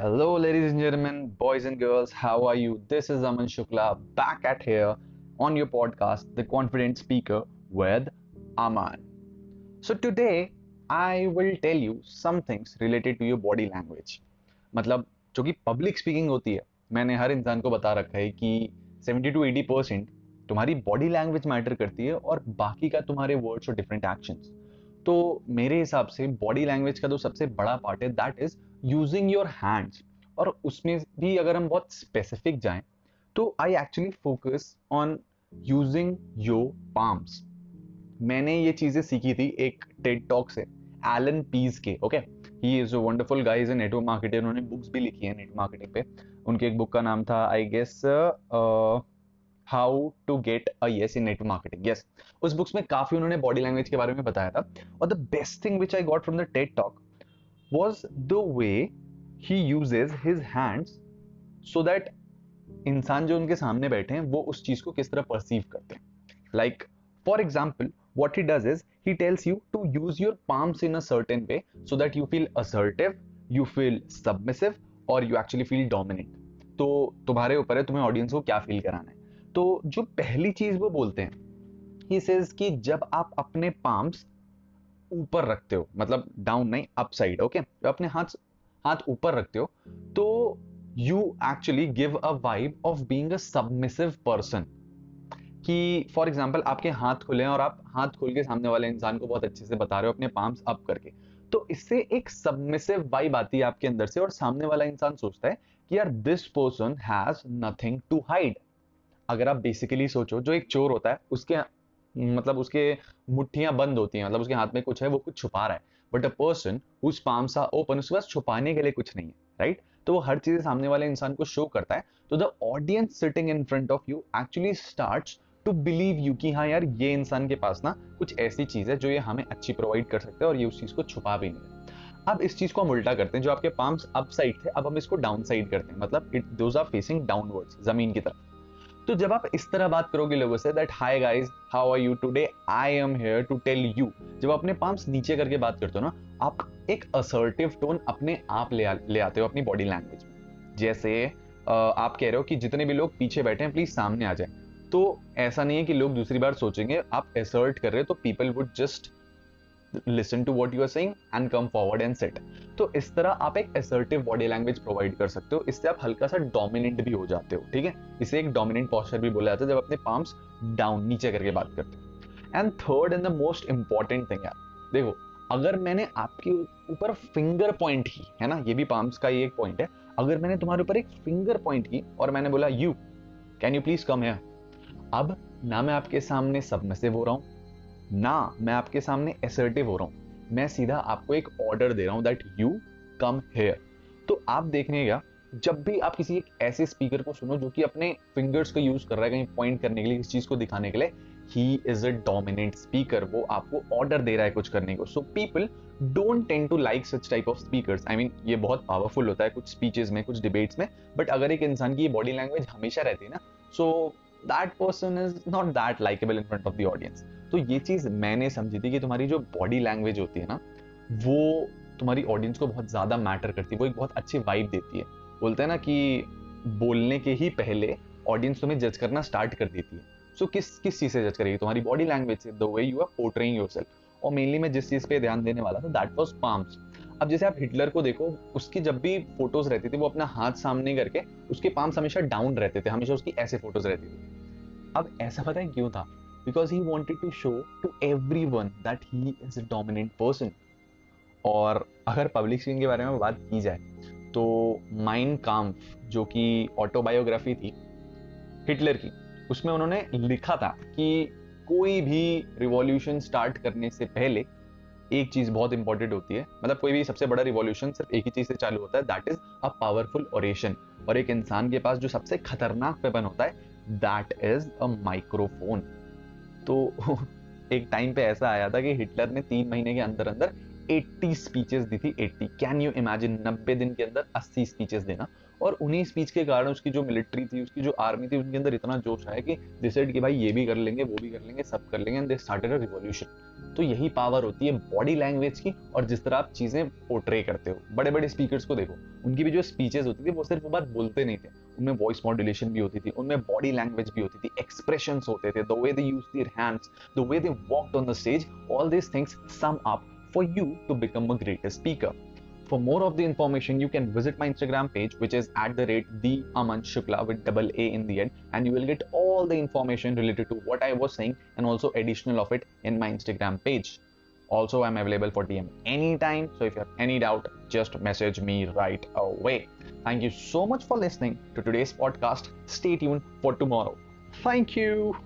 Hello, ladies and gentlemen, boys and girls, how are you? This is Aman Shukla back at here on your podcast, The Confident Speaker with Aman. So, today I will tell you some things related to your body language. मतलब जो कि public speaking होती है मैंने हर इंसान को बता रखा है कि 70 टू 80 परसेंट तुम्हारी बॉडी लैंग्वेज मैटर करती है और बाकी का तुम्हारे वर्ड्स और डिफरेंट एक्शंस तो मेरे हिसाब से बॉडी लैंग्वेज का जो सबसे बड़ा पार्ट है that is using your hands और उसमें भी अगर हम बहुत स्पेसिफिक जाएँ तो I actually focus on using your palms मैंने ये चीज़ें सीखी थी एक टेड टॉक से एलन पीज के okay he is a wonderful guys in network marketing उन्होंने बुक्स भी लिखी है नेट मार्केटिंग पे। उनकी एक बुक का नाम था I guess how to get a yes in network marketing yes उस बुक्स में काफ़ी उन्होंने बॉडी लैंग्वेज के बारे में बताया था। और the best thing which I got from the TED talk was the way he uses his hands so that इंसान जो उनके सामने बैठे हैं, वो उस चीज़ को किस तरह परसीव करते हैं। Like for example what he does is, he tells you to use your palms in a certain way so that you feel assertive, you feel submissive और you actually feel dominant. तो तुम्हारे ऊपर है, तुम्हें audience को क्या feel कराना है? तो जो पहली चीज़ वो बोलते हैं ही कि जब आप अपने पाम्स ऊपर रखते हो मतलब डाउन नहीं अप साइड ओके जब अपने हाथ हाथ ऊपर रखते हो तो you actually give a vibe of being a submissive person कि फॉर एग्ज़ाम्पल आपके हाथ खुले हैं और आप हाथ खोल के सामने वाले इंसान को बहुत अच्छे से बता रहे हो अपने पाम्स अप करके। तो इससे एक सबमिसिव वाइब आती है आपके अंदर से और सामने वाला इंसान सोचता है कि यार this person has nothing to hide अगर आप बेसिकली सोचो, जो एक चोर होता है, उसके मतलब उसके मुट्ठियाँ बंद होती हैं मतलब उसके हाथ में कुछ है, वो कुछ छुपा रहा है। But a person whose palms are open उसके पास छुपाने के लिए कुछ नहीं है राइट तो वो हर चीज़ सामने वाले इंसान को शो करता है। तो the audience sitting in front of you actually start to believe you कि हाँ यार, ये इंसान के पास ना कुछ ऐसी चीज़ है जो ये हमें अच्छी प्रोवाइड कर सकते हैं और ये उस चीज़ को छुपा भी नहीं है। अब इस चीज़ को हम उल्टा करते हैं, जो आपके पाम्स अप साइड थे, अब हम इसको डाउन साइड करते हैं। मतलब it those are facing downwards ज़मीन की तरफ़। तो जब आप इस तरह बात करोगे लोगों से that hi guys how are you today I am here to tell you जब अपने पाम्स नीचे करके बात करते हो ना आप एक असर्टिव टोन अपने आप ले, आ, ले आते हो अपनी बॉडी लैंग्वेज में। जैसे आप कह रहे हो कि जितने भी लोग पीछे बैठे हैं प्लीज़ सामने आ जाए। तो ऐसा नहीं है कि लोग दूसरी बार सोचेंगे आप असर्ट कर रहे हो तो people would just listen to what you are saying and come forward and set तो इस तरह आप एक असर्टिव बॉडी लैंग्वेज प्रोवाइड कर सकते हो। इससे आप हल्का सा डोमिनेंट भी हो जाते हो, ठीक है? इसे एक डोमिनेंट पॉस्चर भी बोला जाता है जब अपने पाम्स डाउन नीचे करके बात करते हो। And third and the most important thing यार, देखो, अगर मैंने आपके ऊपर फिंगर पॉइंट की, है ना? ये भी पाम्स का ही एक पॉइंट है। अगर मैंने तुम्हारे ऊपर एक फिंगर पॉइंट की और मैंने बोला you can you please come है अब ना मैं आपके सामने सबमिसिव हो रहा हूँ ना, मैं आपके सामने एसर्टिव हो रहा हूँ। मैं सीधा आपको एक ऑर्डर दे रहा हूँ दैट यू कम हेयर तो आप देखिएगा जब भी आप किसी एक ऐसे स्पीकर को सुनो जो कि अपने फिंगर्स का यूज़ कर रहा है कहीं पॉइंट करने के लिए, किसी चीज़ को दिखाने के लिए ही इज़ अ डोमिनेंट स्पीकर वो आपको ऑर्डर दे रहा है कुछ करने को। So people don't tend to like such type of speaker I mean ये बहुत पावरफुल होता है कुछ स्पीचेस में, कुछ डिबेट्स में। बट अगर एक इंसान की बॉडी लैंग्वेज हमेशा रहती है ना so that person is not that likeable in front of the audience तो ये चीज़ मैंने समझी थी कि तुम्हारी जो बॉडी लैंग्वेज होती है ना वो तुम्हारी ऑडियंस को बहुत ज़्यादा मैटर करती है वो एक बहुत अच्छी वाइब देती है। बोलते हैं ना कि बोलने के ही पहले ऑडियंस तुम्हें जज करना स्टार्ट कर देती है। सो so, किस किस चीज़ से जज करेगी? तुम्हारी बॉडी लैंग्वेज से the way you are portraying yourself और मेनली मैं जिस चीज़ पे ध्यान देने वाला था दैट वाज पाम्स अब जैसे आप हिटलर को देखो उसकी जब भी फ़ोटोज़ रहती थी वो अपना हाथ सामने करके उसके पाम्स हमेशा डाउन रहते थे हमेशा उसकी ऐसे फ़ोटोज़ रहती थी। अब ऐसा पता है क्यों था? Because he wanted to show to everyone that he is a dominant person. और अगर पब्लिक स्पीकिंग के बारे में बात की जाए तो माइंड काम्फ जो कि ऑटोबायोग्राफी थी हिटलर की, उसमें उन्होंने लिखा था कि कोई भी रिवॉल्यूशन स्टार्ट करने से पहले एक चीज़ बहुत इंपॉर्टेंट होती है। मतलब कोई भी सबसे बड़ा रिवॉल्यूशन सिर्फ़ एक ही चीज़ से चालू होता है that is a powerful oration और एक इंसान के पास जो सबसे खतरनाक वेपन होता है दैट इज़ अ माइक्रोफोन तो एक टाइम पे ऐसा आया था कि हिटलर ने तीन महीने के अंदर अंदर 80 स्पीचेस दी थी 80 कैन यू इमेजिन 90 दिन के अंदर 80 स्पीचेस देना? और उन्हीं स्पीच के कारण उसकी जो मिलिट्री थी, उसकी जो आर्मी थी, उनके अंदर इतना जोश आया कि डिसाइड कि भाई ये भी कर लेंगे, वो भी कर लेंगे, सब कर लेंगे and they started a revolution तो यही पावर होती है बॉडी लैंग्वेज की और जिस तरह आप चीज़ें पोर्ट्रे करते हो। बड़े बड़े स्पीकर्स को देखो उनकी भी जो स्पीचेस होती थी वो सिर्फ़ वो बात बोलते नहीं थे। उनमें वॉइस मॉड्यूलेशन भी होती थी उनमें बॉडी लैंग्वेज भी होती थी एक्सप्रेशन होते थे the way they use their hands the way they walked on the stage all this things sum up for you to become a greater speaker For more of the information, you can visit my Instagram page, which is at the rate the Aman Shukla with double A in the end, and you will get all the information related to what I was saying and also additional of it in my Instagram page. Also, I'm available for DM anytime. So if you have any doubt, just message me right away. Thank you so much for listening to today's podcast. Stay tuned for tomorrow. Thank you.